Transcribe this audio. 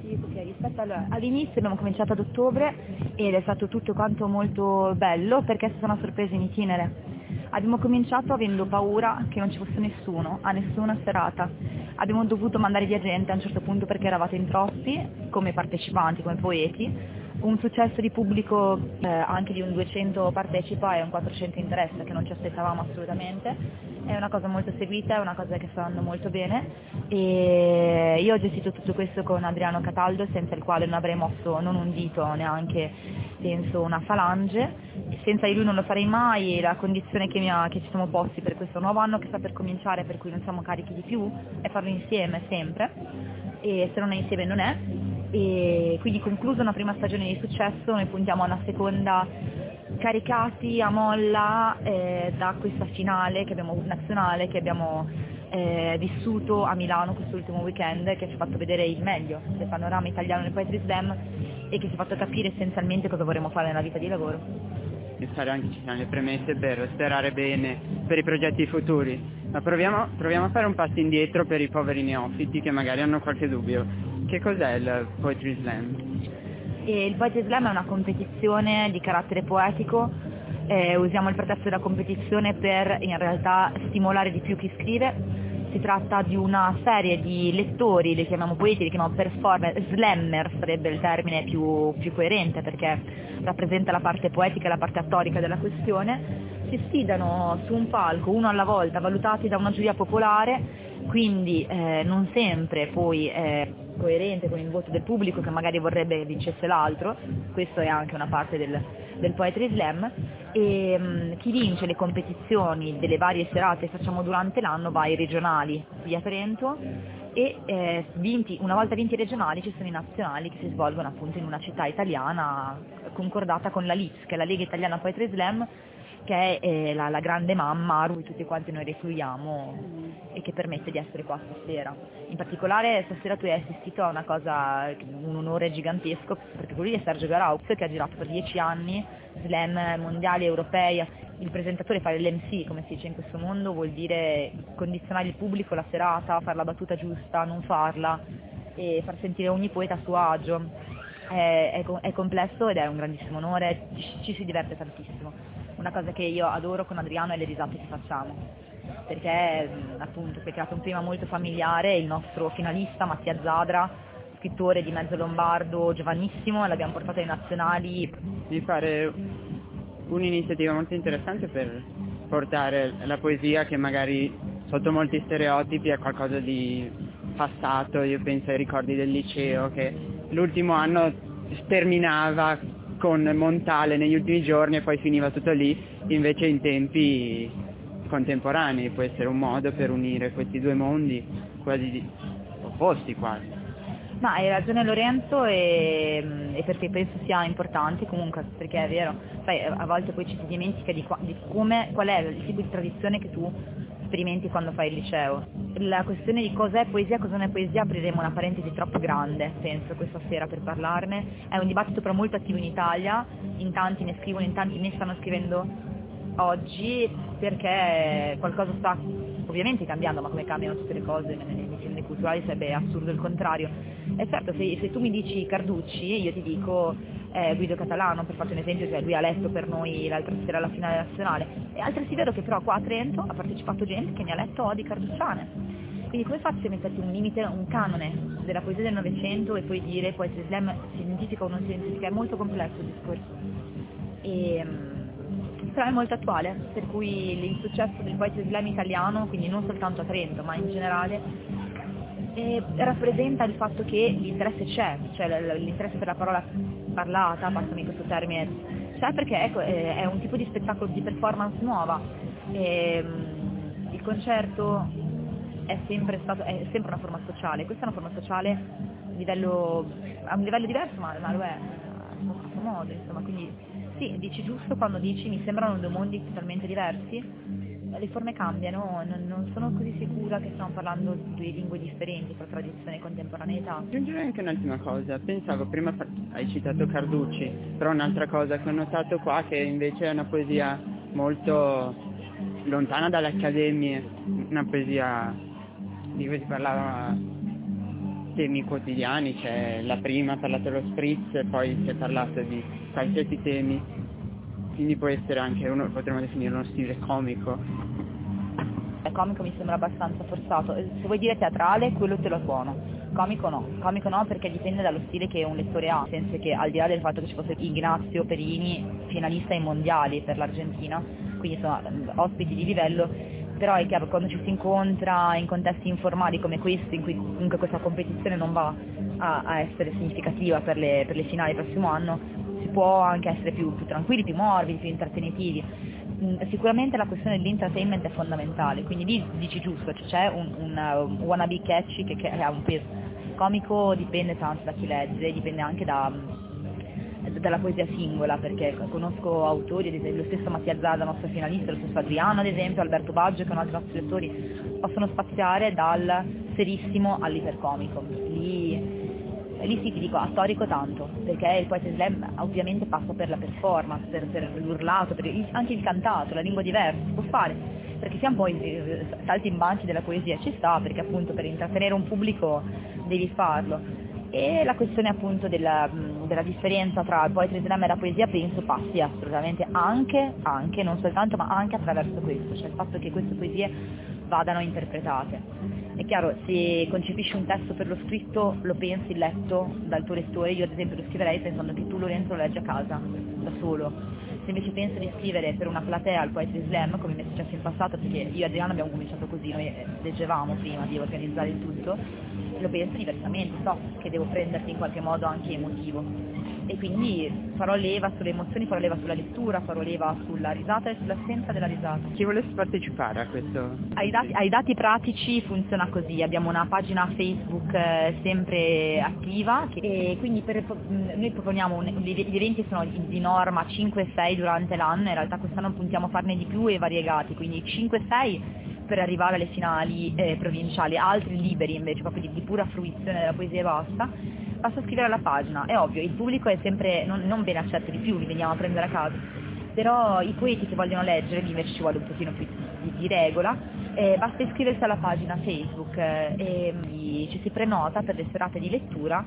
Sì, ok, rispetto al- all'inizio abbiamo cominciato ad ottobre ed è stato tutto quanto molto bello perché è stata una sorpresa in itinere. Abbiamo cominciato avendo paura che non ci fosse nessuno, a nessuna serata. Abbiamo dovuto mandare via gente a un certo punto perché eravate in troppi, come partecipanti, come poeti. Un successo di pubblico eh, anche di un 200 partecipa e un 400 interessa che non ci aspettavamo assolutamente. È una cosa molto seguita, è una cosa che sta andando molto bene e io ho gestito tutto questo con Adriano Cataldo senza il quale non avrei mosso non un dito, neanche penso una falange. Senza di lui non lo farei mai, la condizione che, ha- che ci siamo posti per questo nuovo anno che sta per cominciare, per cui non siamo carichi di più, è farlo insieme sempre e se non è insieme non è. E quindi conclusa una prima stagione di successo, noi puntiamo a una seconda caricati a molla eh, da questa finale che abbiamo, nazionale che abbiamo eh, vissuto a Milano quest'ultimo weekend che ci ha fatto vedere il meglio del panorama italiano del Poetry Slam e che ci ha fatto capire essenzialmente cosa vorremmo fare nella vita di lavoro. e fare anche ci sono le premesse per sperare bene per i progetti futuri. Ma proviamo, proviamo a fare un passo indietro per i poveri neofiti che magari hanno qualche dubbio. Che cos'è il Poetry Slam? E il Poetry Slam è una competizione di carattere poetico, eh, usiamo il pretesto della competizione per in realtà stimolare di più chi scrive. Si tratta di una serie di lettori, li chiamiamo poeti, li chiamiamo performer, slammer sarebbe il termine più, più coerente perché rappresenta la parte poetica e la parte attorica della questione. Si sfidano su un palco uno alla volta, valutati da una giuria popolare quindi eh, non sempre poi è coerente con il voto del pubblico che magari vorrebbe vincesse l'altro, questo è anche una parte del, del Poetry Slam, e mh, chi vince le competizioni delle varie serate che facciamo durante l'anno va ai regionali qui a Trento e eh, vinti- una volta vinti i regionali ci sono i nazionali che si svolgono appunto in una città italiana concordata con la LIS, che è la Lega Italiana Poetry Slam, che è eh, la, la grande mamma a cui tutti quanti noi refluiamo e che permette di essere qua stasera. In particolare stasera tu hai assistito a una cosa, un onore gigantesco, perché quello lì è Sergio Garaux che ha girato per dieci anni slam mondiali, europei, il presentatore fare l'MC, come si dice in questo mondo, vuol dire condizionare il pubblico la serata, fare la battuta giusta, non farla e far sentire ogni poeta a suo agio. È, è è complesso ed è un grandissimo onore, ci, ci si diverte tantissimo. Una cosa che io adoro con Adriano è le risate che facciamo, perché mh, appunto si è creato un clima molto familiare, il nostro finalista Mattia Zadra, scrittore di mezzo lombardo, giovanissimo, l'abbiamo portato ai nazionali, Mi pare un'iniziativa molto interessante per portare la poesia che magari sotto molti stereotipi è qualcosa di passato, io penso ai ricordi del liceo che l'ultimo anno terminava con Montale negli ultimi giorni e poi finiva tutto lì, invece in tempi contemporanei può essere un modo per unire questi due mondi quasi opposti quasi. Ma hai ragione Lorenzo e, e perché penso sia importante comunque, perché è vero, sai, a volte poi ci si dimentica di, qua- di come, qual è il tipo di tradizione che tu sperimenti quando fai il liceo. La questione di cos'è poesia, cosa non è poesia, apriremo una parentesi troppo grande, penso, questa sera per parlarne. È un dibattito però molto attivo in Italia, in tanti ne scrivono, in tanti ne stanno scrivendo oggi perché qualcosa sta ovviamente cambiando, ma come cambiano tutte le cose nelle vicende culturali sarebbe assurdo il contrario. E certo, se, se tu mi dici Carducci, io ti dico eh, Guido Catalano, per farti un esempio, cioè lui ha letto per noi l'altra sera alla finale nazionale. È altresì vero che però qua a Trento ha partecipato gente che mi ha letto Odi Carducciane. Quindi come faccio a metterti un limite, un canone della poesia del Novecento e poi dire poesia slam si identifica o non si identifica? È molto complesso il discorso. E, mm, però è molto attuale, per cui il successo del poetry slam italiano, quindi non soltanto a Trento, ma in generale, eh, rappresenta il fatto che l'interesse c'è, cioè l'interesse per la parola parlata, passami questo termine, c'è perché ecco, eh, è un tipo di spettacolo di performance nuova. E, mm, il concerto è sempre, stato, è sempre una forma sociale, questa è una forma sociale a, livello, a un livello diverso, ma, ma lo è a suo modo, insomma, quindi sì, dici giusto quando dici mi sembrano due mondi totalmente diversi, le forme cambiano, non, non sono così sicura che stiamo parlando di due lingue differenti tra tradizione e contemporaneità. Aggiungerei anche un'ultima cosa, pensavo, prima hai citato Carducci, però un'altra cosa che ho notato qua che invece è una poesia molto lontana dalle accademie, una poesia di cui si parlava temi quotidiani, c'è la prima ha parlato dello spritz e poi si è parlato di qualsiasi temi, quindi può essere anche uno, potremmo definire uno stile comico. Il comico mi sembra abbastanza forzato, se vuoi dire teatrale quello te lo suono, comico no, comico no perché dipende dallo stile che un lettore ha, nel senso che al di là del fatto che ci fosse Ignazio Perini, finalista ai mondiali per l'Argentina, quindi sono ospiti di livello, però è chiaro quando ci si incontra in contesti informali come questi, in cui comunque questa competizione non va a, a essere significativa per le, per le, finali prossimo anno, si può anche essere più, più tranquilli, più morbidi, più intrattenitivi. Mm, sicuramente la questione dell'entertainment è fondamentale, quindi lì dici giusto, cioè c'è un, un, un wannabe catchy che, che ha un peso. Comico dipende tanto da chi legge, dipende anche da, dalla poesia singola, perché conosco autori, ad esempio lo stesso Mattia Zada, nostro finalista, lo stesso Adriano ad esempio, Alberto Baggio, che sono altri nostri lettori, possono spaziare dal serissimo all'ipercomico. Lì, lì sì ti dico, storico tanto, perché il poeta slam ovviamente passa per la performance, per, per l'urlato, per il, anche il cantato, la lingua diversa, si può fare, perché siamo poi salti in banchi della poesia, ci sta, perché appunto per intrattenere un pubblico devi farlo. E la questione appunto della, della differenza tra il poetry slam e la poesia penso passi assolutamente anche, anche, non soltanto, ma anche attraverso questo, cioè il fatto che queste poesie vadano interpretate. È chiaro, se concepisci un testo per lo scritto, lo pensi letto dal tuo lettore, io ad esempio lo scriverei pensando che tu Lorenzo lo leggi a casa, da solo. Se invece penso di scrivere per una platea al Poetry Slam, come mi è successo in passato, perché io e Adriano abbiamo cominciato così, noi leggevamo prima di organizzare il tutto, lo penso diversamente, so che devo prenderti in qualche modo anche emotivo e quindi farò leva sulle emozioni, farò leva sulla lettura, farò leva sulla risata e sull'assenza della risata. Chi volesse partecipare a questo? Ai dati, ai dati pratici funziona così, abbiamo una pagina Facebook eh, sempre attiva e quindi per, noi proponiamo, un, gli eventi sono di, di norma 5-6 durante l'anno, in realtà quest'anno puntiamo a farne di più e variegati, quindi 5-6 per arrivare alle finali eh, provinciali, altri liberi invece, proprio di, di, pura fruizione della poesia e basta, basta scrivere alla pagina. È ovvio, il pubblico è sempre non, non ben accetto di più, li veniamo a prendere a casa, però i poeti che vogliono leggere, lì invece ci vuole un pochino più di, di regola, eh, basta iscriversi alla pagina Facebook eh, e ci si prenota per le serate di lettura